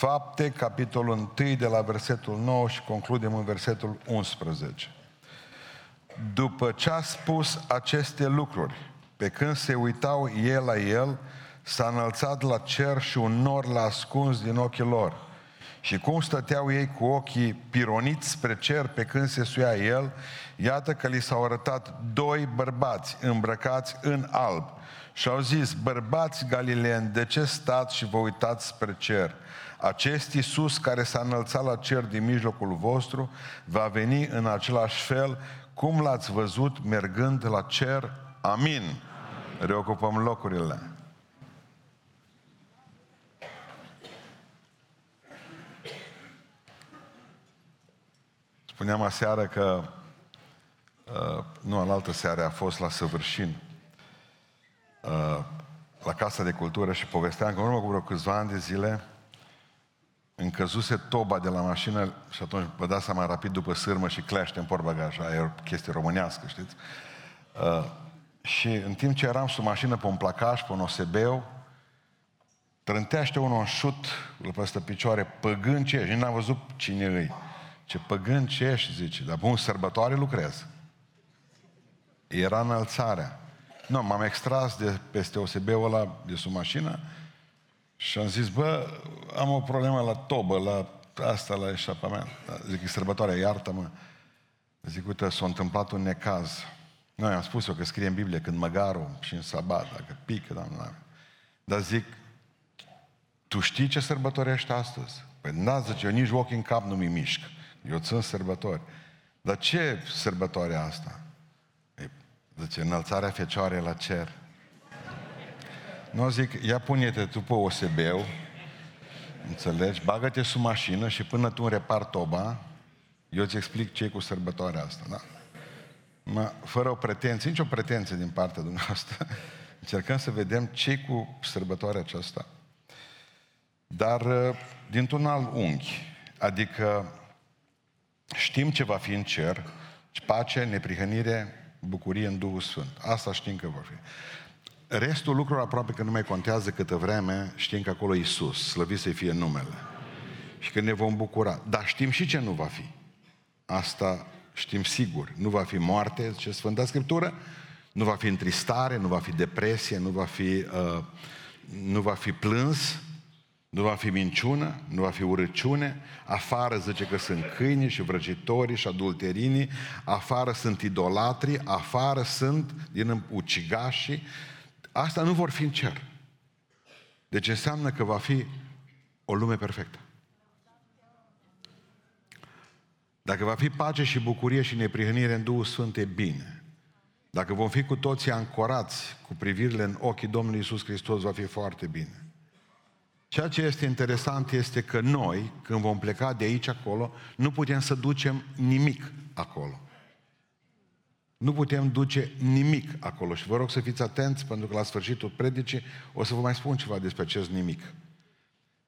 Fapte, capitolul 1, de la versetul 9 și concludem în versetul 11. După ce a spus aceste lucruri, pe când se uitau el la el, s-a înălțat la cer și un nor l-a ascuns din ochii lor. Și cum stăteau ei cu ochii pironiți spre cer pe când se suia el, iată că li s-au arătat doi bărbați îmbrăcați în alb. Și au zis, bărbați galileeni, de ce stați și vă uitați spre cer? Acest Iisus care s-a înălțat la cer din mijlocul vostru va veni în același fel cum l-ați văzut mergând la cer. Amin. Amin. Reocupăm locurile. Spuneam aseară că, uh, nu, alaltă seară a fost la Săvârșin, uh, la Casa de Cultură și povesteam că în urmă cu vreo câțiva ani de zile încăzuse toba de la mașină și atunci vă dați seama rapid după sârmă și cleaște în portbagaj. Aia e o chestie românească, știți? Uh, și în timp ce eram sub mașină pe un placaj, pe un OSB-ul, trântește unul un șut la peste picioare, păgând ce ești. n-am văzut cine îi. Ce păgând ce ești, zice. Dar bun, sărbătoare lucrez. Era înălțarea. Nu, m-am extras de peste OSB-ul ăla de sub mașină și am zis, bă, am o problemă la tobă, la asta, la eșapament. Zic, e sărbătoarea, iartă-mă. Zic, uite, s-a întâmplat un necaz. Noi am spus eu că scrie în Biblie când măgarul și în sabat, dacă pică, dar nu Dar zic, tu știi ce sărbătorești astăzi? Păi da, zice, eu nici ochii în cap nu mi mișc. Eu țin sărbători. Dar ce sărbătoare asta? Ei, zice, înălțarea fecioare la cer. Nu zic, ia pune-te tu pe OSB-ul, înțelegi, bagă-te sub mașină și până tu repar toba, eu îți explic ce e cu sărbătoarea asta, da? Mă, fără o pretenție, nicio pretenție din partea dumneavoastră, încercăm să vedem ce cu sărbătoarea aceasta. Dar uh, dintr-un alt unghi, adică știm ce va fi în cer, pace, neprihănire, bucurie în Duhul Sfânt. Asta știm că va fi. Restul lucrurilor aproape că nu mai contează câtă vreme știm că acolo e Iisus, slăvit să fie numele. Și că ne vom bucura. Dar știm și ce nu va fi. Asta știm sigur. Nu va fi moarte, ce Sfânta Scriptură, nu va fi întristare, nu va fi depresie, nu va fi, uh, nu va fi plâns, nu va fi minciună, nu va fi urăciune, afară zice că sunt câini și vrăjitorii și adulterinii, afară sunt idolatrii, afară sunt din ucigașii, Asta nu vor fi în cer. Deci înseamnă că va fi o lume perfectă. Dacă va fi pace și bucurie și neprihănire în Duhul Sfânt, e bine. Dacă vom fi cu toții ancorați cu privirile în ochii Domnului Isus Hristos, va fi foarte bine. Ceea ce este interesant este că noi, când vom pleca de aici acolo, nu putem să ducem nimic acolo. Nu putem duce nimic acolo și vă rog să fiți atenți pentru că la sfârșitul predicii o să vă mai spun ceva despre acest nimic.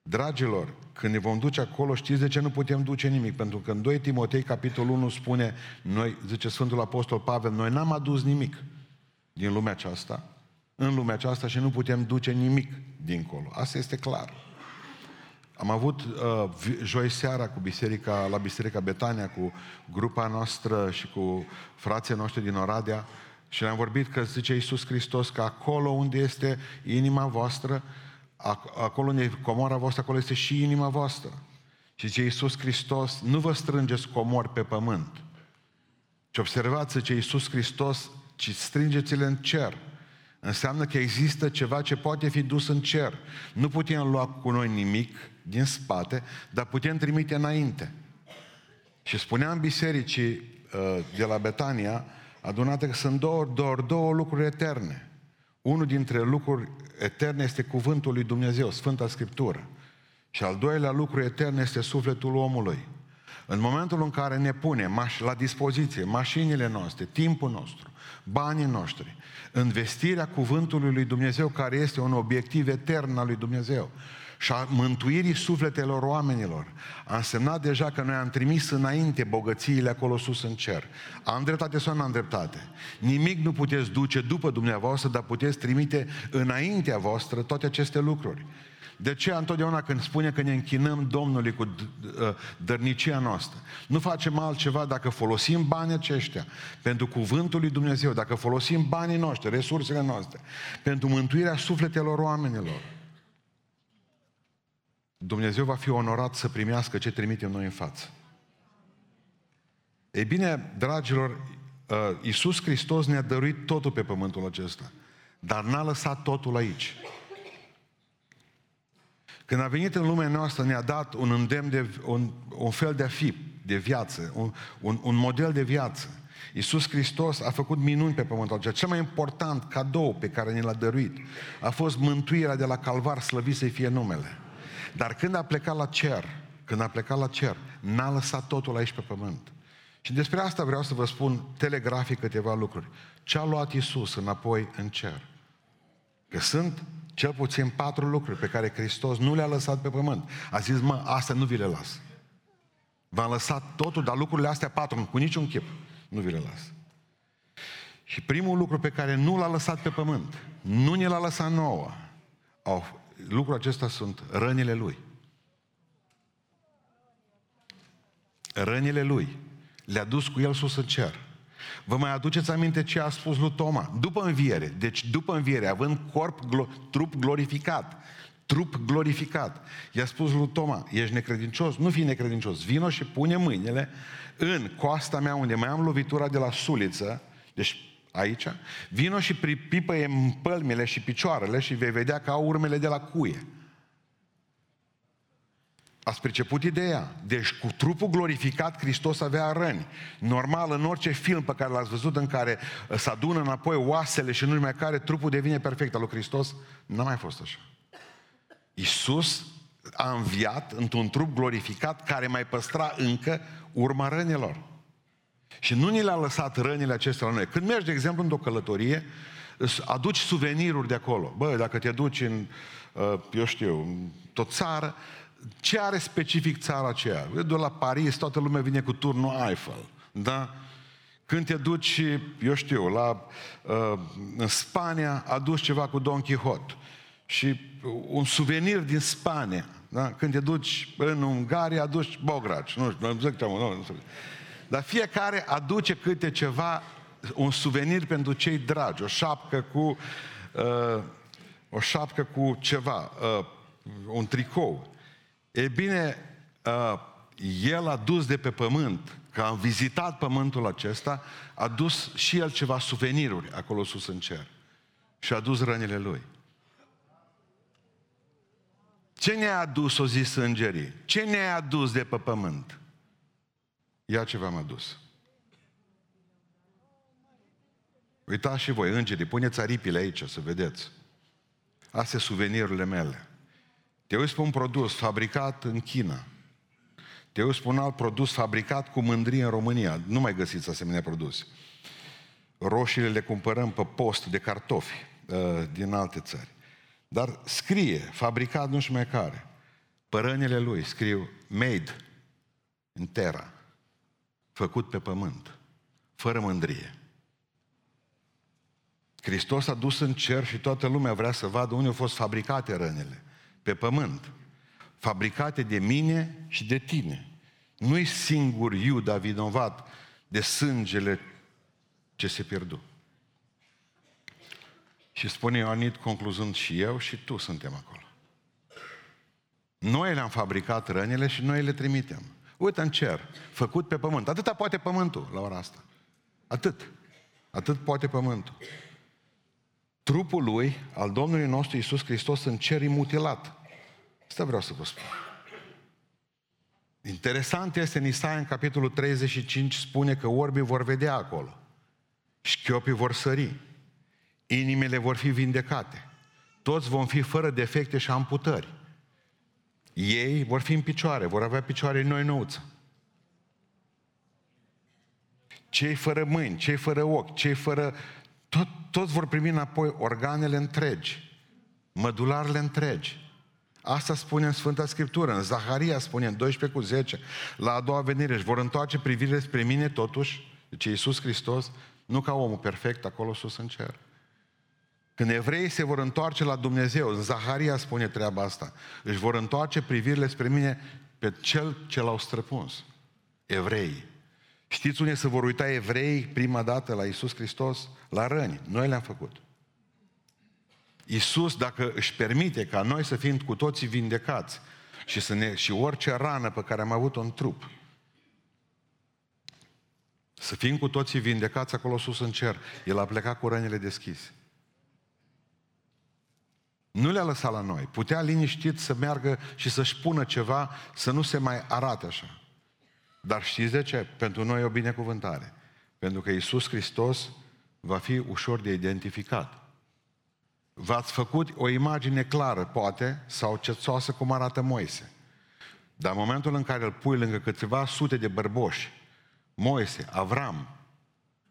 Dragilor, când ne vom duce acolo, știți de ce nu putem duce nimic? Pentru că în 2 Timotei, capitolul 1, spune, noi, zice Sfântul Apostol Pavel, noi n-am adus nimic din lumea aceasta, în lumea aceasta și nu putem duce nimic dincolo. Asta este clar. Am avut uh, joi seara cu biserica, la Biserica Betania, cu grupa noastră și cu frații noștri din Oradea și le-am vorbit că zice Iisus Hristos că acolo unde este inima voastră, acolo unde e comora voastră, acolo este și inima voastră. Și zice Iisus Hristos, nu vă strângeți comori pe pământ. Și observați, zice Iisus Hristos, ci strângeți-le în cer. Înseamnă că există ceva ce poate fi dus în cer. Nu putem lua cu noi nimic din spate, dar putem trimite înainte. Și spuneam bisericii uh, de la Betania, adunate că sunt doar, doar două lucruri eterne. Unul dintre lucruri eterne este cuvântul lui Dumnezeu, Sfânta Scriptură. Și al doilea lucru etern este sufletul omului. În momentul în care ne punem la dispoziție mașinile noastre, timpul nostru, banii noștri, investirea cuvântului lui Dumnezeu, care este un obiectiv etern al lui Dumnezeu, și a mântuirii sufletelor oamenilor, a însemnat deja că noi am trimis înainte bogățiile acolo sus în cer. Am dreptate sau nu am dreptate? Nimic nu puteți duce după dumneavoastră, dar puteți trimite înaintea voastră toate aceste lucruri. De ce întotdeauna când spune că ne închinăm Domnului cu ă, dărnicia noastră, nu facem altceva dacă folosim banii aceștia pentru cuvântul lui Dumnezeu, dacă folosim banii noștri, resursele noastre, pentru mântuirea sufletelor oamenilor, Dumnezeu va fi onorat să primească ce trimitem noi în față. Ei bine, dragilor, ă, Iisus Hristos ne-a dăruit totul pe pământul acesta, dar n-a lăsat totul aici. Când a venit în lumea noastră, ne-a dat un îndemn de, un, un fel de a fi, de viață, un, un, un model de viață. Iisus Hristos a făcut minuni pe pământul acesta. Cel mai important cadou pe care ne l-a dăruit a fost mântuirea de la calvar, slăvit să fie numele. Dar când a plecat la cer, când a plecat la cer, n-a lăsat totul aici pe pământ. Și despre asta vreau să vă spun telegrafic câteva lucruri. Ce a luat Iisus înapoi în cer? Că sunt cel puțin patru lucruri pe care Hristos nu le-a lăsat pe pământ. A zis, mă, astea nu vi le las. V-am lăsat totul, dar lucrurile astea patru, cu niciun chip, nu vi le las. Și primul lucru pe care nu l-a lăsat pe pământ, nu ne l-a lăsat nouă, au, lucrul acesta sunt rănile Lui. Rănile Lui le-a dus cu El sus în cer. Vă mai aduceți aminte ce a spus lui Toma? După înviere, deci după înviere, având corp, glo- trup glorificat, trup glorificat, i-a spus lui Toma, ești necredincios? Nu fi necredincios, vino și pune mâinile în coasta mea unde mai am lovitura de la suliță, deci aici, vino și pripipă în pălmile și picioarele și vei vedea că au urmele de la cuie. Ați priceput ideea? Deci cu trupul glorificat Hristos avea răni. Normal, în orice film pe care l-ați văzut în care uh, se adună înapoi oasele și nu mai care trupul devine perfect al lui Hristos, n-a mai fost așa. Iisus a înviat într-un trup glorificat care mai păstra încă urma rănilor. Și nu ni le-a lăsat rănile acestea la noi. Când mergi, de exemplu, într-o călătorie, aduci suveniruri de acolo. Bă, dacă te duci în, uh, eu știu, în tot țară, ce are specific țara aceea? De la Paris, toată lumea vine cu turnul Eiffel. Da? Când te duci, eu știu, la, uh, în Spania, aduci ceva cu Don Quixote. Și un suvenir din Spania. Da? Când te duci în Ungaria, aduci Bograci. Nu știu, nu zic ce nu, nu știu. Dar fiecare aduce câte ceva, un suvenir pentru cei dragi. O șapcă cu, uh, o șapcă cu ceva, uh, un tricou. E bine, uh, el a dus de pe pământ, că am vizitat pământul acesta, a dus și el ceva suveniruri acolo sus în cer. Și a dus rănile lui. Ce ne-a adus, o zis îngerii? Ce ne-a adus de pe pământ? Ia ce v-am adus. Uitați și voi, îngerii, puneți aripile aici să vedeți. Astea suvenirurile mele. Te uiți pe un produs fabricat în China. Te uiți pe un alt produs fabricat cu mândrie în România. Nu mai găsiți asemenea produse. Roșiile le cumpărăm pe post de cartofi uh, din alte țări. Dar scrie, fabricat nu știu mai care. Părănile lui scriu made in terra, făcut pe pământ, fără mândrie. Hristos a dus în cer și toată lumea vrea să vadă unde au fost fabricate rănile pe pământ, fabricate de mine și de tine. Nu-i singur Iuda vinovat de sângele ce se pierdu. Și spune Ioanit, concluzând, și eu și tu suntem acolo. Noi le-am fabricat rănile și noi le trimitem. Uite în cer, făcut pe pământ. Atâta poate pământul la ora asta. Atât. Atât poate pământul trupul lui, al Domnului nostru Isus Hristos, în cer mutilat. Asta vreau să vă spun. Interesant este în Isaia, în capitolul 35, spune că orbii vor vedea acolo. Șchiopii vor sări. Inimile vor fi vindecate. Toți vom fi fără defecte și amputări. Ei vor fi în picioare, vor avea picioare noi nouță. Cei fără mâini, cei fără ochi, cei fără tot, toți vor primi înapoi organele întregi, mădularele întregi. Asta spune în Sfânta Scriptură, în Zaharia spune în 12 cu 10, la a doua venire își vor întoarce privirile spre mine totuși, deci Iisus Hristos, nu ca omul perfect acolo sus în cer. Când evreii se vor întoarce la Dumnezeu, în Zaharia spune treaba asta, își vor întoarce privirile spre mine pe cel ce l-au străpuns. Evrei. Știți unde se vor uita evrei prima dată la Isus Hristos? La răni. Noi le-am făcut. Isus, dacă își permite ca noi să fim cu toții vindecați și, să ne, și orice rană pe care am avut-o în trup, să fim cu toții vindecați acolo sus în cer. El a plecat cu rănile deschise. Nu le-a lăsat la noi. Putea liniștit să meargă și să-și pună ceva să nu se mai arate așa. Dar știți de ce? Pentru noi e o binecuvântare. Pentru că Iisus Hristos va fi ușor de identificat. V-ați făcut o imagine clară, poate, sau cețoasă cum arată Moise. Dar în momentul în care îl pui lângă câteva sute de bărboși, Moise, Avram,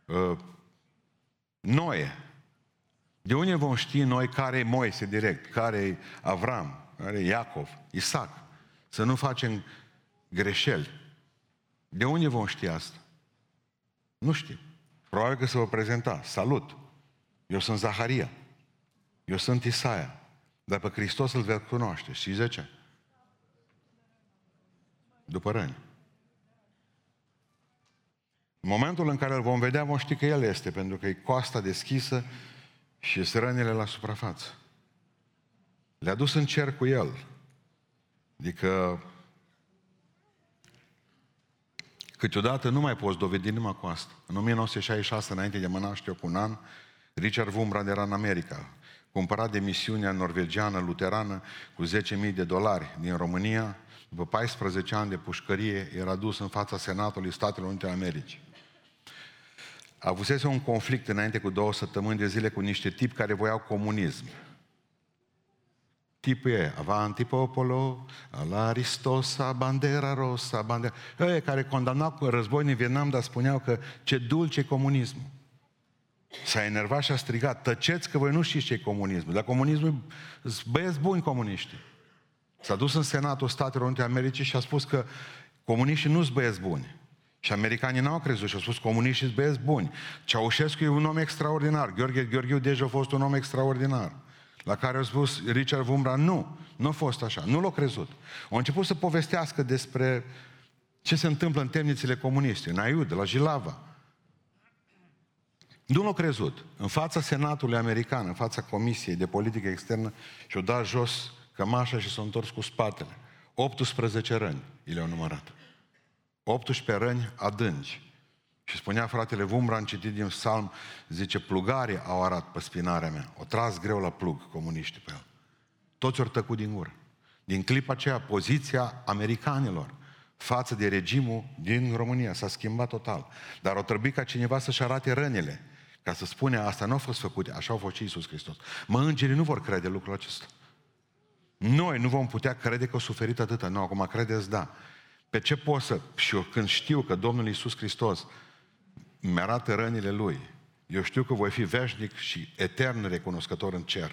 uh, Noe, de unde vom ști noi care e Moise direct, care e Avram, care e Iacov, Isaac? Să nu facem greșeli. De unde vom ști asta? Nu știu. Probabil că se va prezenta. Salut! Eu sunt Zaharia. Eu sunt Isaia. Dar pe Hristos îl veți cunoaște. Și de ce? După răni. În momentul în care îl vom vedea, vom ști că El este, pentru că e coasta deschisă și sunt rănile la suprafață. Le-a dus în cer cu El. Adică câteodată nu mai poți dovedi numai cu asta. În 1966, înainte de mă naște eu cu un an, Richard Wurmbrand era în America. Cumpărat de misiunea norvegiană luterană cu 10.000 de dolari din România, după 14 ani de pușcărie, era dus în fața Senatului Statelor Unite ale Americii avusese un conflict înainte cu două săptămâni de zile cu niște tipi care voiau comunism. Tipul e Avanti Popolo, la Aristosa, Bandera Rosa, Bandera... Ei care condamnau cu război în Vietnam, dar spuneau că ce dulce comunismul. S-a enervat și a strigat, tăceți că voi nu știți ce e comunismul. Dar comunismul, băieți buni comuniști. S-a dus în Senatul Statelor Unite Americii și a spus că comuniștii nu sunt băieți buni. Și americanii n-au crezut și au spus comuniștii sunt băieți buni. Ceaușescu e un om extraordinar. Gheorghe Gheorghiu Dej a fost un om extraordinar. La care a spus Richard Vumbra, nu, nu a fost așa, nu l-a crezut. Au început să povestească despre ce se întâmplă în temnițele comuniste, în Aiud, la Jilava. Nu l-a crezut. În fața Senatului American, în fața Comisiei de Politică Externă, și-o dat jos cămașa și s-a întors cu spatele. 18 răni, i le-au numărat. 18 răni adânci. Și spunea fratele Vumbra, am citit din psalm, zice, plugare au arat pe spinarea mea. O tras greu la plug comuniștii pe el. Toți ori tăcut din gură. Din clipa aceea, poziția americanilor față de regimul din România s-a schimbat total. Dar o trebuie ca cineva să-și arate rănile. Ca să spune, asta nu a fost făcut, așa a fost și Iisus Hristos. Mă, îngerii nu vor crede lucrul acesta. Noi nu vom putea crede că au suferit atâta. Nu, acum credeți, da. Pe ce pot să... Și eu când știu că Domnul Iisus Hristos mi-arată rănile Lui, eu știu că voi fi veșnic și etern recunoscător în cer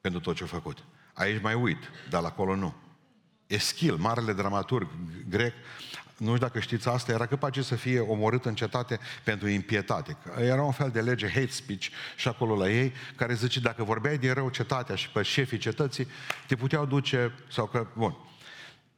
pentru tot ce a făcut. Aici mai uit, dar acolo nu. Eschil, marele dramaturg grec, nu știu dacă știți asta, era capace să fie omorât în cetate pentru impietate. Era un fel de lege hate speech și acolo la ei, care zice, dacă vorbeai din rău cetatea și pe șefii cetății, te puteau duce, sau că, bun,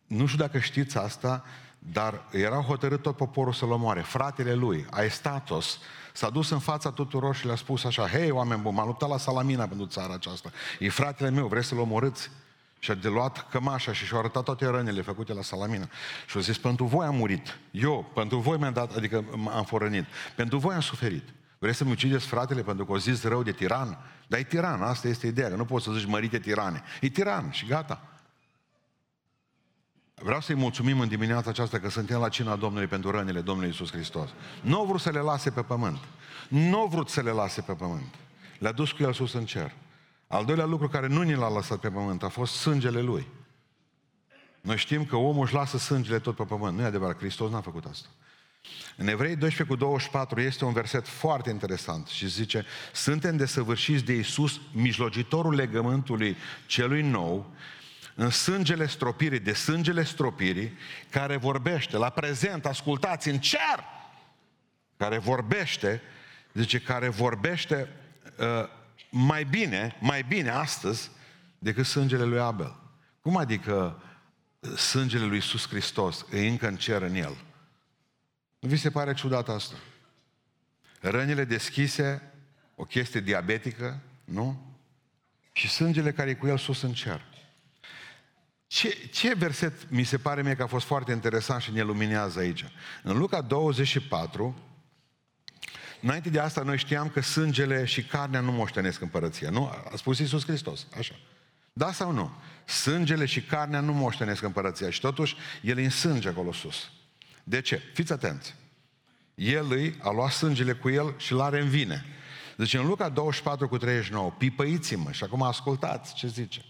nu știu dacă știți asta, dar era hotărât tot poporul să-l omoare. Fratele lui, Aestatos, s-a dus în fața tuturor și le-a spus așa, hei, oameni buni, m-am luptat la Salamina pentru țara aceasta. E fratele meu, vreți să-l omorâți? Și a de luat cămașa și și-a arătat toate rănile făcute la Salamina. Și a zis, pentru voi am murit. Eu, pentru voi mi-am dat, adică am forănit. Pentru voi am suferit. Vreți să-mi ucideți fratele pentru că o zis rău de tiran? Dar e tiran, asta este ideea, că nu poți să zici mărite tirane. E tiran și gata. Vreau să-i mulțumim în dimineața aceasta că suntem la cina Domnului pentru rănile Domnului Isus Hristos. Nu au vrut să le lase pe pământ. Nu au vrut să le lase pe pământ. Le-a dus cu el sus în cer. Al doilea lucru care nu ni l-a lăsat pe pământ a fost sângele lui. Noi știm că omul își lasă sângele tot pe pământ. Nu e adevărat, Hristos n-a făcut asta. În Evrei 12 cu 24 este un verset foarte interesant și zice Suntem desăvârșiți de Iisus, mijlocitorul legământului celui nou, în sângele stropirii, de sângele stropirii, care vorbește, la prezent, ascultați, în cer, care vorbește, zice, care vorbește uh, mai bine, mai bine astăzi decât sângele lui Abel. Cum adică sângele lui Iisus Hristos e încă în cer în el? Nu vi se pare ciudat asta? Rănile deschise, o chestie diabetică, nu? Și sângele care e cu el sus în cer. Ce, ce verset mi se pare mie că a fost foarte interesant și ne luminează aici? În Luca 24, înainte de asta noi știam că sângele și carnea nu moștenesc împărăția, nu? A spus Iisus Hristos, așa. Da sau nu? Sângele și carnea nu moștenesc împărăția și totuși el e în sânge acolo sus. De ce? Fiți atenți. El îi a luat sângele cu el și l-are în vine. Deci în Luca 24 cu 39, pipăiți-mă, și acum ascultați ce zice.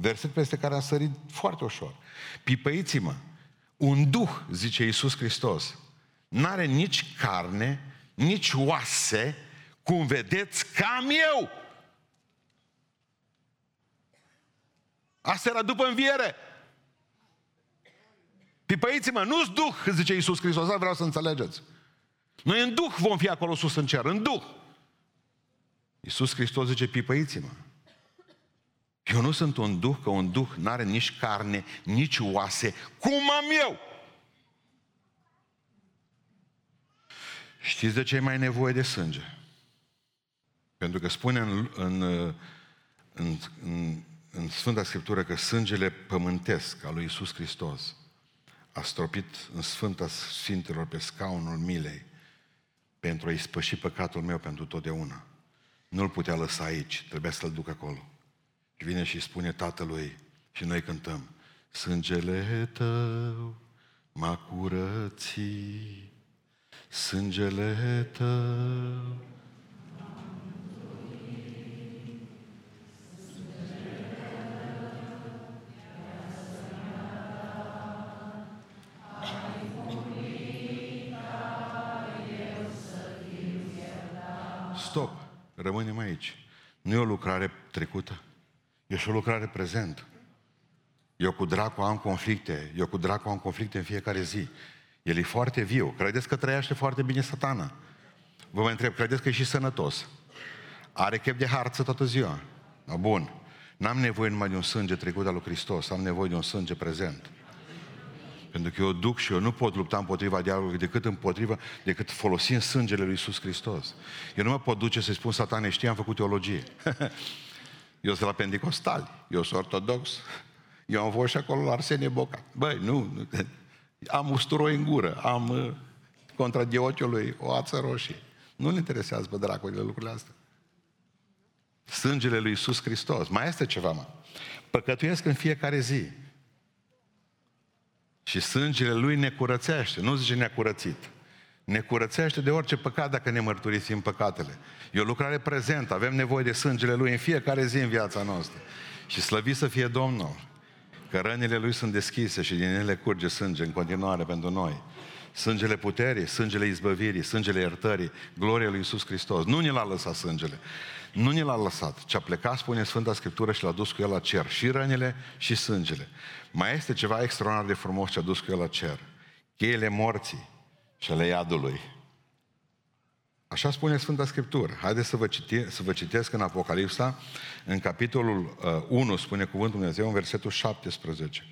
Verset peste care a sărit foarte ușor. Pipăiți-mă, un duh, zice Iisus Hristos, n-are nici carne, nici oase, cum vedeți, cam eu. Asta era după înviere. Pipăiți-mă, nu-s duh, zice Iisus Hristos, asta vreau să înțelegeți. Noi în duh vom fi acolo sus în cer, în duh. Iisus Hristos zice, pipăiți-mă. Eu nu sunt un duh, că un duh n-are nici carne, nici oase, cum am eu. Știți de ce e mai nevoie de sânge? Pentru că spune în, în, în, în, în Sfânta Scriptură că sângele pământesc al lui Iisus Hristos a stropit în Sfânta Sfintelor pe scaunul milei pentru a-i spăși păcatul meu pentru totdeauna. Nu-l putea lăsa aici, trebuia să-l duc acolo. Și vine și spune tatălui și noi cântăm Sângele tău m-a curățit, sângele tău Stop. Rămânem aici. Nu e o lucrare trecută. E și o lucrare prezentă. Eu cu dracu am conflicte. Eu cu dracu am conflicte în fiecare zi. El e foarte viu. Credeți că trăiește foarte bine satana? Vă mai întreb, credeți că e și sănătos? Are chef de harță toată ziua? No, bun. N-am nevoie numai de un sânge trecut al lui Hristos, am nevoie de un sânge prezent. Pentru că eu duc și eu nu pot lupta împotriva diavolului decât împotriva, decât folosind sângele lui Iisus Hristos. Eu nu mă pot duce să-i spun satane, știi, am făcut teologie. eu sunt la Pentecostali, eu sunt ortodox, eu am fost și acolo la Arsenie Boca. Băi, nu, nu am usturoi în gură, am uh, contra diochiului o ață roșie. Nu-l interesează pe dracului de lucrurile astea. Sângele lui Iisus Hristos. Mai este ceva, mă. Păcătuiesc în fiecare zi. Și sângele lui ne curățește, nu zice ne-a curățit. Ne curățește de orice păcat dacă ne mărturisim păcatele. E o lucrare prezentă, avem nevoie de sângele lui în fiecare zi în viața noastră. Și slăvit să fie Domnul, că rănile lui sunt deschise și din ele curge sânge în continuare pentru noi. Sângele puterii, sângele izbăvirii, sângele iertării, gloria lui Iisus Hristos. Nu ne l-a lăsat sângele. Nu ne l-a lăsat, ci a plecat, spune Sfânta Scriptură, și l-a dus cu el la cer. Și rănile și sângele. Mai este ceva extraordinar de frumos ce a dus cu el la cer. Cheile morții și ale iadului. Așa spune Sfânta Scriptură. Haideți să vă, citi, să vă citesc în Apocalipsa, în capitolul uh, 1, spune Cuvântul Dumnezeu, în versetul 17.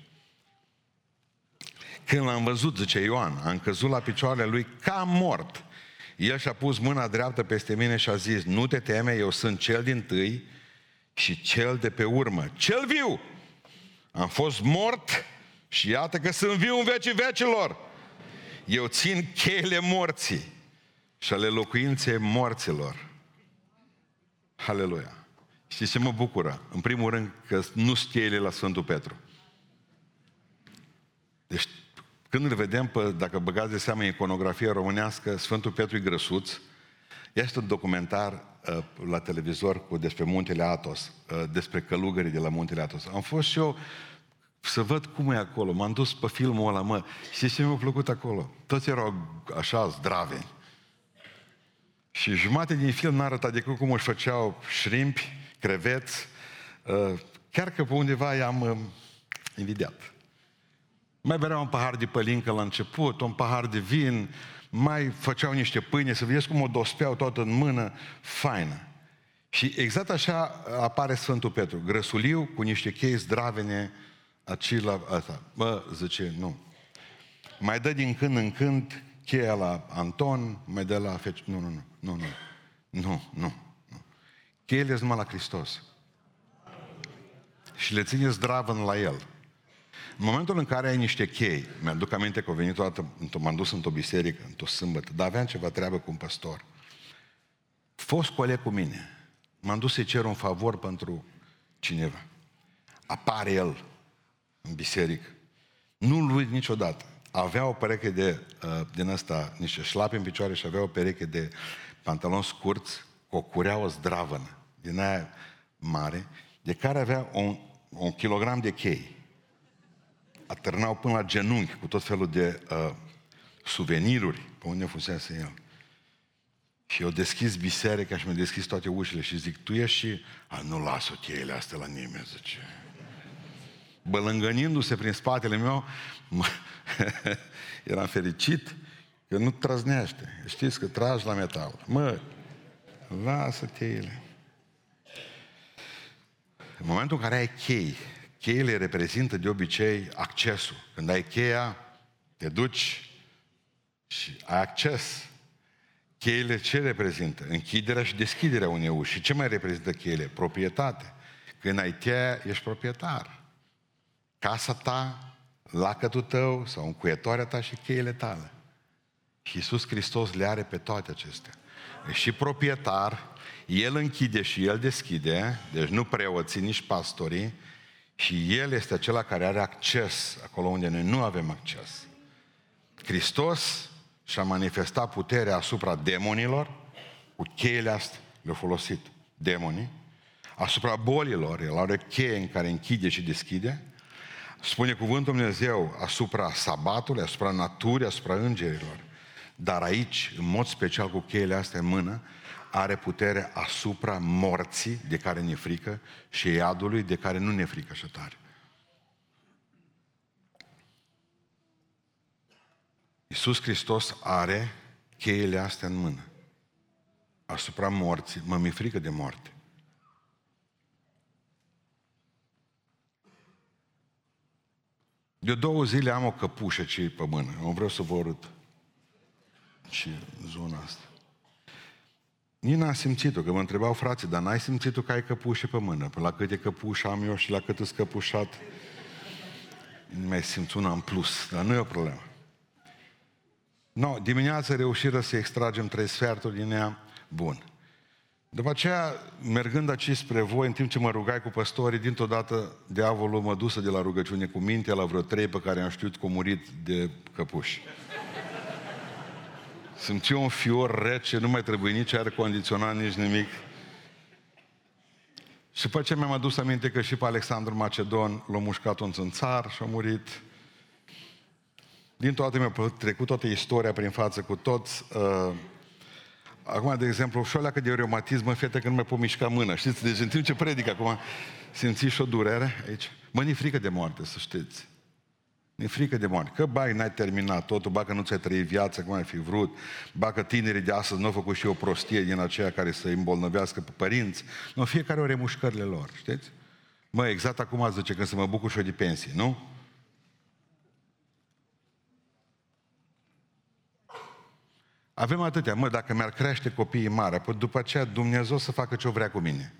Când l-am văzut, zice Ioan, am căzut la picioarele lui ca mort. El și-a pus mâna dreaptă peste mine și a zis, nu te teme, eu sunt cel din tâi și cel de pe urmă, cel viu. Am fost mort și iată că sunt viu în vecii vecilor. Eu țin cheile morții și ale locuinței morților. Haleluia! Știți ce mă bucură? În primul rând că nu cheile la Sfântul Petru. Deci când îl vedem, pe, dacă băgați de seamă iconografia românească, Sfântul Petru e grăsuț, este un documentar uh, la televizor cu despre muntele Atos, uh, despre călugării de la muntele Atos. Am fost și eu să văd cum e acolo. M-am dus pe filmul ăla, mă. Și ce mi-a plăcut acolo? Toți erau așa zdraveni. Și jumate din film n-a arătat decât cum își făceau șrimpi, creveți. Uh, chiar că pe undeva i-am uh, invidiat. Mai bereau un pahar de pălincă la început, un pahar de vin, mai făceau niște pâine, să vedeți cum o dospeau tot în mână, faină. Și exact așa apare Sfântul Petru, grăsuliu cu niște chei zdravene, acela, asta. Bă, zice, nu. Mai dă din când în când cheia la Anton, mai dă la fece. Nu, nu, nu, nu, nu, nu, nu. nu. Cheile sunt numai la Hristos. Și le ține zdravăn la El. În momentul în care ai niște chei, mi-aduc aminte că au venit o dată, m-am dus într-o biserică, într-o sâmbătă, dar aveam ceva treabă cu un păstor. Fost coleg cu mine. M-am dus să-i cer un favor pentru cineva. Apare el în biserică. Nu-l uit niciodată. Avea o pereche de, uh, din asta, niște șlapi în picioare și avea o pereche de pantaloni scurți cu o cureaua zdravănă, din aia mare, de care avea un, un kilogram de chei atârnau până la genunchi cu tot felul de uh, suveniruri pe unde fusese el. Și eu deschis biserica și mi-a deschis toate ușile și zic, tu ești și... A, nu las-o cheile astea la nimeni, zice. Bălângănindu-se prin spatele meu, mă, eram fericit că nu trăznește. Știți că tragi la metal. Mă, lasă cheile. În momentul în care ai chei Cheile reprezintă de obicei accesul. Când ai cheia, te duci și ai acces. Cheile ce reprezintă? Închiderea și deschiderea unei uși. Și ce mai reprezintă cheile? Proprietate. Când ai cheia, ești proprietar. Casa ta, lacătul tău sau încuietoarea ta și cheile tale. Și Iisus Hristos le are pe toate acestea. E și proprietar, El închide și El deschide, deci nu preoții, nici pastorii, și El este acela care are acces acolo unde noi nu avem acces. Hristos și-a manifestat puterea asupra demonilor, cu cheile astea le-a folosit demonii, asupra bolilor, El are cheie în care închide și deschide, spune cuvântul Dumnezeu asupra sabatului, asupra naturii, asupra îngerilor. Dar aici, în mod special cu cheile astea în mână, are putere asupra morții de care ne frică și iadului de care nu ne frică așa tare. Iisus Hristos are cheile astea în mână. Asupra morții. Mă mi frică de moarte. De două zile am o căpușă ce pe mână. Eu vreau să vă arăt și zona asta. Nici n-am simțit-o, că mă întrebau frații, dar n-ai simțit-o că ai căpușe pe mână? Pe la câte căpuși am eu și la cât îți căpușat, nu mai simți una în plus, dar nu e o problemă. No, dimineața reușiră să extragem trei sferturi din ea, bun. După aceea, mergând aici spre voi, în timp ce mă rugai cu păstorii, dintr-o dată diavolul mă dusă de la rugăciune cu minte la vreo trei pe care am știut că au murit de căpuși. Simți un fior rece, nu mai trebuie nici aer condiționat, nici nimic. Și după ce mi-am adus aminte că și pe Alexandru Macedon l-a mușcat un țânțar și a murit. Din toate mi-a trecut toată istoria prin față cu toți. Uh, acum, de exemplu, și o de reumatism, mă, fete, că nu mai pot mișca mâna. Știți? Deci în timp ce predic acum, simți și o durere aici. Mă, ni frică de moarte, să știți. Ne frică de moarte. Că bai, n-ai terminat totul, ba că nu ți-ai trăit viața cum ai fi vrut, ba că tinerii de astăzi nu au făcut și o prostie din aceea care să îmbolnăvească pe părinți. Nu, fiecare are mușcările lor, știți? Mă, exact acum zice când să mă bucur și eu de pensie, nu? Avem atâtea. Mă, dacă mi-ar crește copiii mari, apoi după aceea Dumnezeu să facă ce o vrea cu mine.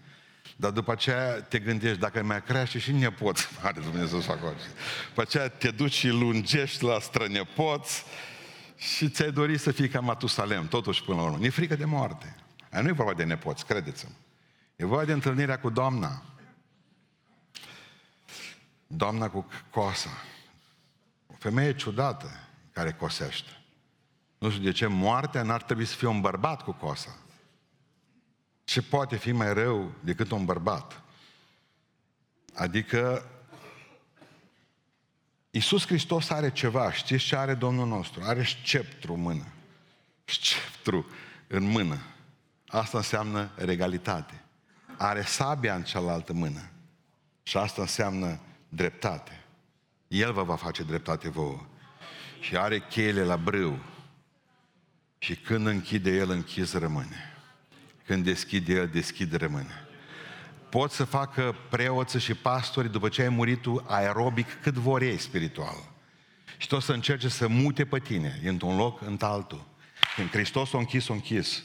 Dar după aceea te gândești, dacă mai crește și nepoți, are Dumnezeu să facă orice. După aceea te duci și lungești la strănepoți și ți-ai dorit să fii ca Matusalem, totuși până la urmă. E frică de moarte. Aia nu e vorba de nepoți, credeți-mă. E vorba de întâlnirea cu Doamna. Doamna cu cosa. O femeie ciudată care cosește. Nu știu de ce moartea n-ar trebui să fie un bărbat cu cosa. Ce poate fi mai rău decât un bărbat? Adică Iisus Hristos are ceva, știți ce are Domnul nostru? Are sceptru în mână. Sceptru în mână. Asta înseamnă regalitate. Are sabia în cealaltă mână. Și asta înseamnă dreptate. El vă va face dreptate vouă. Și are cheile la brâu. Și când închide el, închis rămâne. Când deschide el, deschid rămâne. Pot să facă preoță și pastori după ce ai murit tu aerobic cât vor ei spiritual. Și tot să încerce să mute pe tine într-un loc în altul. Când Hristos a închis, a închis.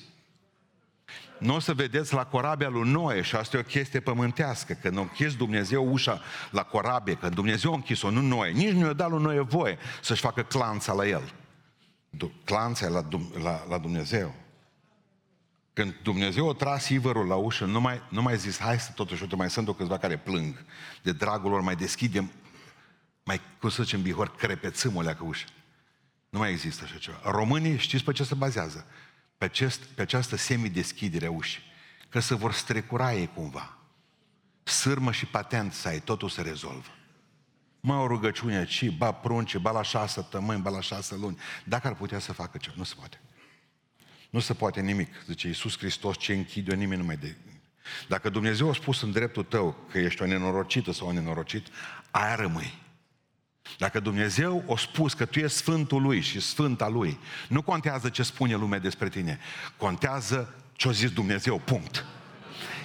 Nu o să vedeți la corabia lui Noe și asta e o chestie pământească, că nu a închis Dumnezeu ușa la corabie, că Dumnezeu a închis-o, nu Noe. Nici nu i-a dat lui Noe voie să-și facă clanța la el. Clanța la, la, la Dumnezeu. Când Dumnezeu a tras Ivărul la ușă, nu mai, nu mai zis, hai să totuși, uite, mai sunt o câțiva care plâng. De dragul lor mai deschidem, mai, cum să zicem, bihor, crepețăm o leacă ușă. Nu mai există așa ceva. Românii știți pe ce se bazează? Pe, acest, pe această semideschidere a ușii. Că se vor strecura ei cumva. Sârmă și patent să ai, totul se rezolvă. Mă, o rugăciune, ci, ba prunce, ba la șase săptămâni, ba la șase luni. Dacă ar putea să facă ceva, nu se poate. Nu se poate nimic. Zice Iisus Hristos, ce închide eu nimeni nu mai de... Dacă Dumnezeu a spus în dreptul tău că ești o nenorocită sau un nenorocit, aia rămâi. Dacă Dumnezeu a spus că tu ești Sfântul Lui și Sfânta Lui, nu contează ce spune lumea despre tine, contează ce a zis Dumnezeu, punct.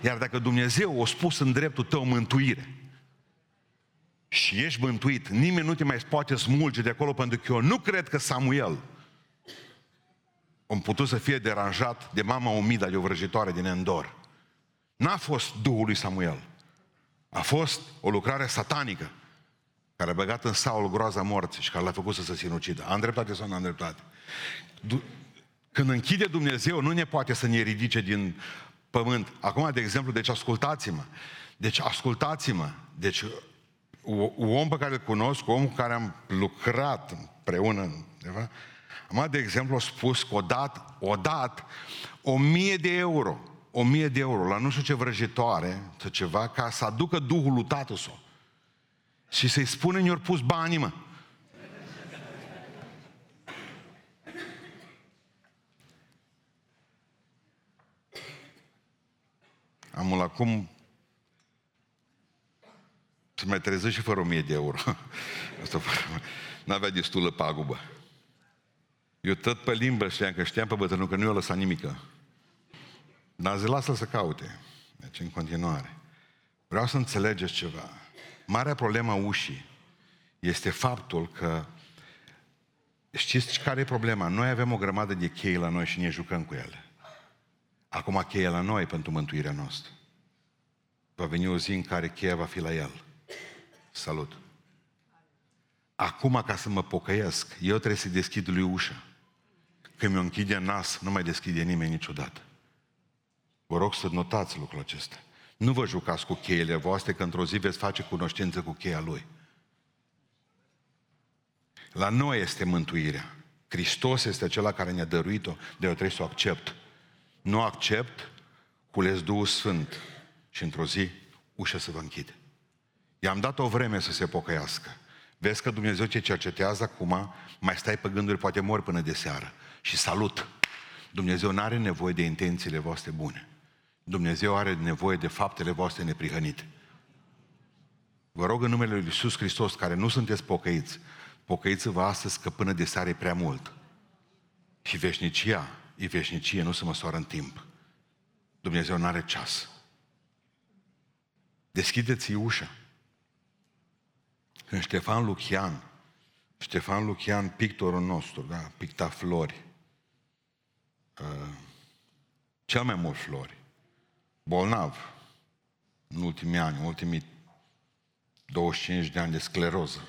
Iar dacă Dumnezeu a spus în dreptul tău mântuire și ești mântuit, nimeni nu te mai poate smulge de acolo pentru că eu nu cred că Samuel am putut să fie deranjat de mama umida de o vrăjitoare din Endor. N-a fost Duhul lui Samuel. A fost o lucrare satanică care a băgat în Saul groaza morții și care l-a făcut să se sinucidă. Am dreptate sau nu am dreptate? Când închide Dumnezeu, nu ne poate să ne ridice din pământ. Acum, de exemplu, deci ascultați-mă. Deci ascultați-mă. Deci un om pe care îl cunosc, om cu care am lucrat împreună, undeva, am de exemplu, a spus că o dat, o dat o mie de euro, o mie de euro la nu știu ce vrăjitoare, sau ceva, ca să aducă Duhul lui tatăl său. Și să-i spună, ne-au pus banii, mă. Am acum să mai trezesc și fără o mie de euro. Asta n-avea destulă pagubă. Eu tot pe limbă știam că știam pe bătrânul că nu i-a lăsat nimică. Dar zi lasă să caute. Deci în continuare. Vreau să înțelegeți ceva. Marea problemă a ușii este faptul că știți care e problema? Noi avem o grămadă de chei la noi și ne jucăm cu ele. Acum cheia la noi pentru mântuirea noastră. Va veni o zi în care cheia va fi la el. Salut! Acum, ca să mă pocăiesc, eu trebuie să deschid lui ușa. Când mi-o închide nas, nu mai deschide nimeni niciodată. Vă rog să notați lucrul acesta. Nu vă jucați cu cheile voastre, că într-o zi veți face cunoștință cu cheia Lui. La noi este mântuirea. Hristos este acela care ne-a dăruit-o, de eu trebuie să o accept. Nu accept, cules Duhul Sfânt și într-o zi ușa se va închide. I-am dat o vreme să se pocăiască. Vezi că Dumnezeu ce cercetează acum, mai stai pe gânduri, poate mori până de seară. Și salut! Dumnezeu nu are nevoie de intențiile voastre bune. Dumnezeu are nevoie de faptele voastre neprihănite. Vă rog în numele Lui Iisus Hristos, care nu sunteți pocăiți, pocăiți-vă astăzi că până de seară e prea mult. Și veșnicia, e veșnicie, nu se măsoară în timp. Dumnezeu nu are ceas. Deschideți-i ușa. Când Ștefan Lucian, Ștefan Lucian, pictorul nostru, da, picta flori, uh, cel mai mult flori, bolnav în ultimii ani, în ultimii 25 de ani de scleroză.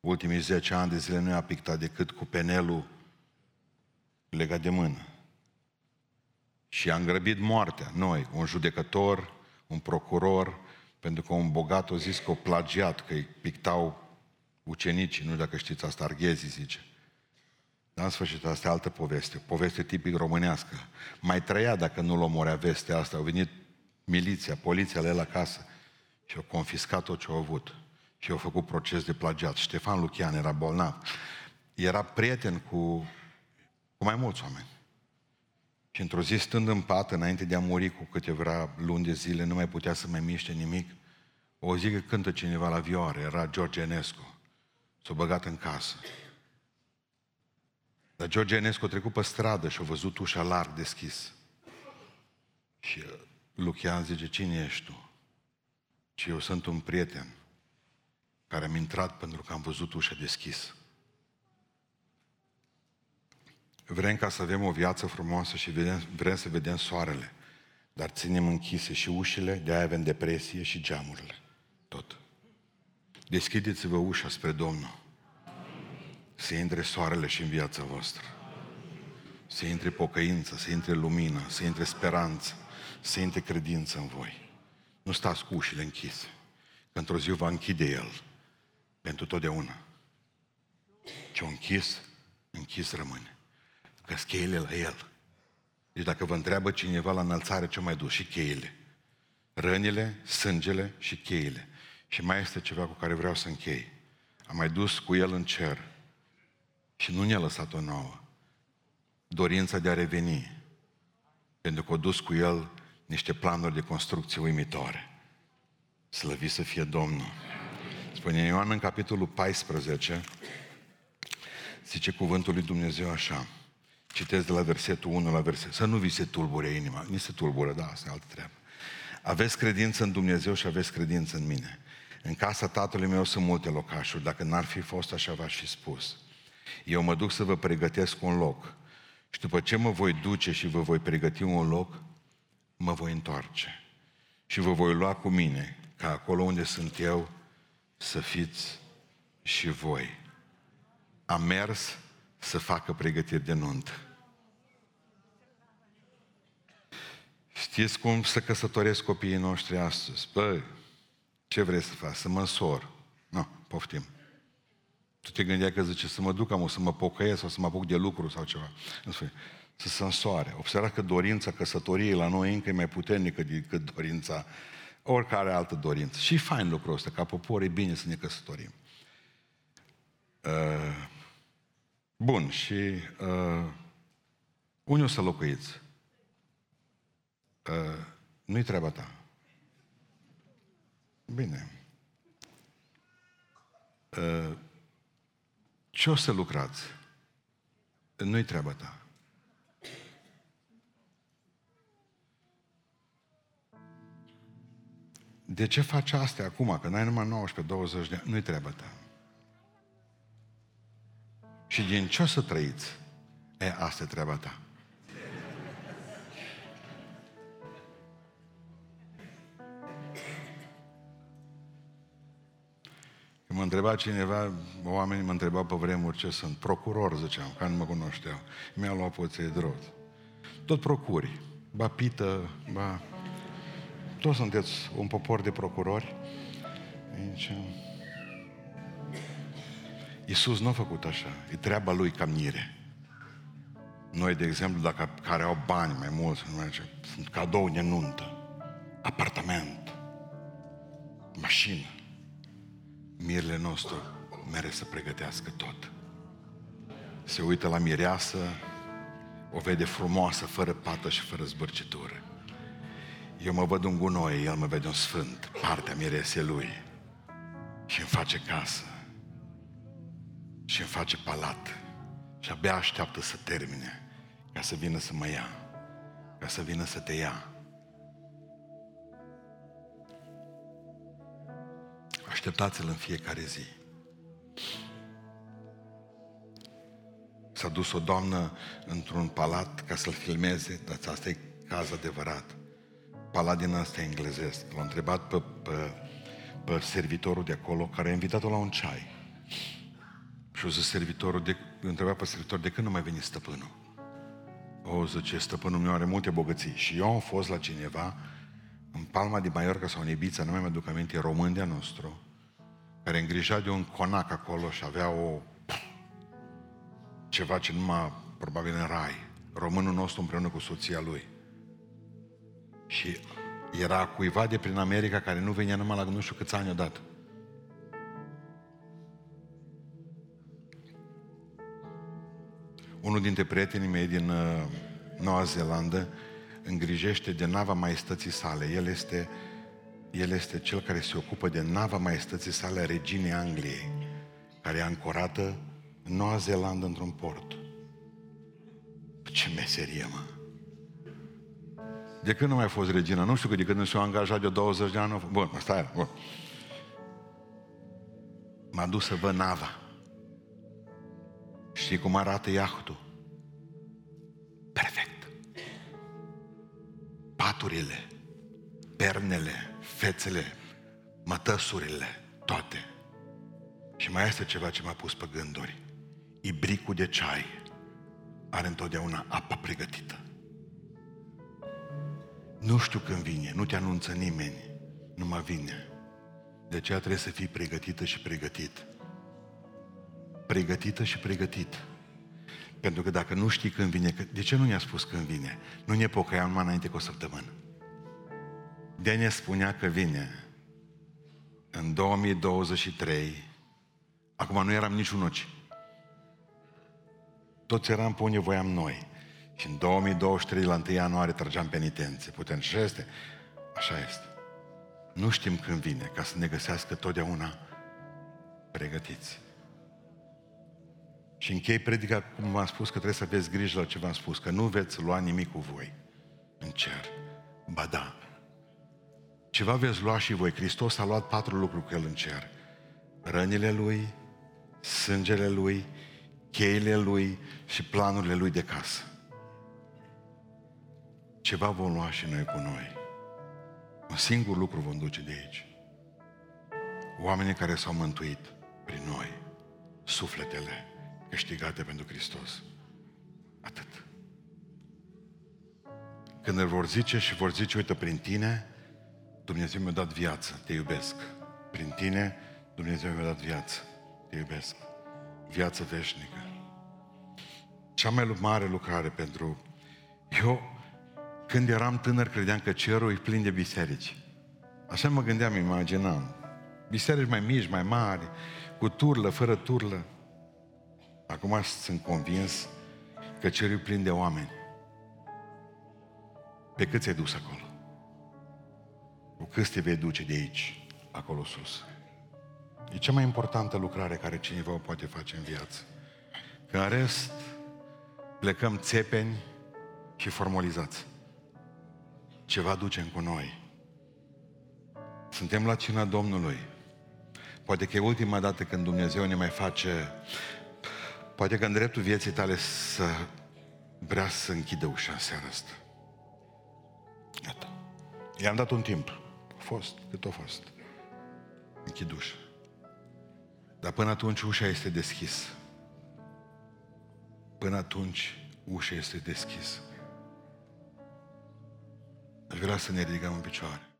Ultimii 10 ani de zile nu i-a pictat decât cu penelul legat de mână. Și a îngrăbit moartea, noi, un judecător, un procuror, pentru că un bogat a zis că o plagiat, că îi pictau ucenicii, nu dacă știți asta, arghezii zice. Dar în sfârșit, asta e altă poveste, poveste tipic românească. Mai trăia dacă nu-l omorea vestea asta. Au venit miliția, poliția la el acasă și au confiscat tot ce au avut. Și au făcut proces de plagiat. Ștefan Lucian era bolnav. Era prieten cu, cu mai mulți oameni. Și într-o zi, stând în pat, înainte de a muri cu câteva luni de zile, nu mai putea să mai miște nimic, o zi că cântă cineva la vioare, era George Enescu. S-a băgat în casă. Dar George Enescu a trecut pe stradă și a văzut ușa larg deschis. Și uh, Lucian zice, cine ești tu? Și eu sunt un prieten care am intrat pentru că am văzut ușa deschisă. Vrem ca să avem o viață frumoasă și vedem, vrem să vedem soarele, dar ținem închise și ușile, de-aia avem depresie și geamurile. Tot. Deschideți-vă ușa spre Domnul. Să intre soarele și în viața voastră. Să intre pocăință, să intre lumină, să intre speranță, să intre credință în voi. Nu stați cu ușile închise. Că într-o zi va închide El pentru totdeauna. Ce-o închis, închis rămâne. Că cheile la El. Deci dacă vă întreabă cineva la înălțare ce mai dus, și cheile. Rănile, sângele și cheile. Și mai este ceva cu care vreau să închei. Am mai dus cu El în cer și nu ne-a lăsat-o nouă. Dorința de a reveni. Pentru că a dus cu El niște planuri de construcție uimitoare. Slăvi să fie Domnul. Spune Ioan în capitolul 14, zice cuvântul lui Dumnezeu așa. Citesc de la versetul 1 la verset. Să nu vi se tulbure inima. Ni se tulbură, da, asta e altă treabă. Aveți credință în Dumnezeu și aveți credință în mine. În casa tatălui meu sunt multe locașuri. Dacă n-ar fi fost așa, v-aș fi spus. Eu mă duc să vă pregătesc un loc. Și după ce mă voi duce și vă voi pregăti un loc, mă voi întoarce. Și vă voi lua cu mine, ca acolo unde sunt eu, să fiți și voi. Am mers să facă pregătiri de nuntă. Știți cum să căsătoresc copiii noștri astăzi? Băi, ce vreți să faci? Să mă însor. Nu, poftim. Tu te gândeai că zice să mă duc am să mă pocăiesc sau să mă apuc de lucru sau ceva. În sfârșit, să se însoare. Observați că dorința căsătoriei la noi încă e mai puternică decât dorința oricare altă dorință. Și fain lucrul ăsta, ca popor e bine să ne căsătorim. Uh, bun, și uh, unde o să locuiți? Uh, nu-i treaba ta. Bine. Uh, ce o să lucrați? Nu-i treaba ta. De ce faci astea acum, că n-ai numai 19-20 de ani? Nu-i treaba ta. Și din ce o să trăiți? E, asta e treaba ta. Mă întreba cineva, oamenii mă întrebau pe vremuri ce sunt. Procuror, ziceam, că nu mă cunoșteau. Mi-a luat poție de rost. Tot procuri. Ba pită, ba... Toți sunteți un popor de procurori. Aici... Iisus nu a făcut așa. E treaba lui ca mire. Noi, de exemplu, dacă care au bani mai mulți, nu merge, sunt cadou de nuntă, apartament, mașină mirele nostru mere să pregătească tot. Se uită la mireasă, o vede frumoasă, fără pată și fără zbârcitură. Eu mă văd un gunoi, el mă vede un sfânt, partea mirese lui. Și îmi face casă. Și îmi face palat. Și abia așteaptă să termine, ca să vină să mă ia, ca să vină să te ia. Așteptați-l în fiecare zi. S-a dus o doamnă într-un palat ca să-l filmeze, dar asta e caz adevărat. Palat din asta englezesc. L-a întrebat pe, pe, pe servitorul de acolo, care a invitat-o la un ceai. Și o zis servitorul, de, întreba pe servitor, de când nu mai veni stăpânul? O, zice, stăpânul meu are multe bogății. Și eu am fost la cineva în Palma de Mallorca sau în Ibiza, nu mai mă duc aminte, român de nostru, care îngrija de un conac acolo și avea o ceva ce numai probabil în rai. Românul nostru împreună cu soția lui. Și era cuiva de prin America care nu venea numai la nu știu câți ani odată. Unul dintre prietenii mei din uh, Noua Zeelandă îngrijește de nava maestății sale. El este, el este cel care se ocupă de nava maestății sale a reginei Angliei, care e ancorată în Noua Zeelandă într-un port. Ce meserie, mă! De când nu mai a fost regina? Nu știu că de când nu s-a angajat de 20 de ani. Bun, stai, bun. M-a dus să văd nava. Știi cum arată iahtul? Perfect. Paturile, pernele, fețele, mătăsurile, toate. Și mai este ceva ce m-a pus pe gânduri. Ibricul de ceai are întotdeauna apa pregătită. Nu știu când vine, nu te anunță nimeni, nu mă vine. De aceea trebuie să fii pregătită și pregătit. Pregătită și pregătit. Pentru că dacă nu știi când vine, de ce nu ne-a spus când vine? Nu ne pocăiam numai înainte cu o săptămână. De ne spunea că vine în 2023, acum nu eram nici unoci. Toți eram pe unde voiam noi. Și în 2023, la 1 ianuarie, trăgeam penitențe. Putem și este. Așa este. Nu știm când vine, ca să ne găsească totdeauna pregătiți. Și închei predica, cum v-am spus, că trebuie să aveți grijă la ce v-am spus, că nu veți lua nimic cu voi în cer. Ba da. Ceva veți lua și voi. Hristos a luat patru lucruri cu El în cer. Rănile Lui, sângele Lui, cheile Lui și planurile Lui de casă. Ceva vom lua și noi cu noi. Un singur lucru vom duce de aici. Oamenii care s-au mântuit prin noi, sufletele câștigate pentru Hristos. Atât. Când îl vor zice și vor zice, uite, prin tine, Dumnezeu mi-a dat viață, te iubesc. Prin tine, Dumnezeu mi-a dat viață, te iubesc. Viață veșnică. Cea mai mare lucrare pentru... Eu, când eram tânăr, credeam că cerul e plin de biserici. Așa mă gândeam, imaginam. Biserici mai mici, mai mari, cu turlă, fără turlă. Acum sunt convins că cerul e plin de oameni. Pe cât ți-ai dus acolo? Cu cât te vei duce de aici, acolo sus? E cea mai importantă lucrare care cineva o poate face în viață. Că în rest plecăm țepeni și formalizați. Ceva ducem cu noi. Suntem la cina Domnului. Poate că e ultima dată când Dumnezeu ne mai face Poate că în dreptul vieții tale să vrea să închidă ușa în seara asta. Iată. I-am dat un timp. A fost cât a fost. Închid ușa. Dar până atunci ușa este deschisă. Până atunci ușa este deschisă. Aș vrea să ne ridicăm în picioare.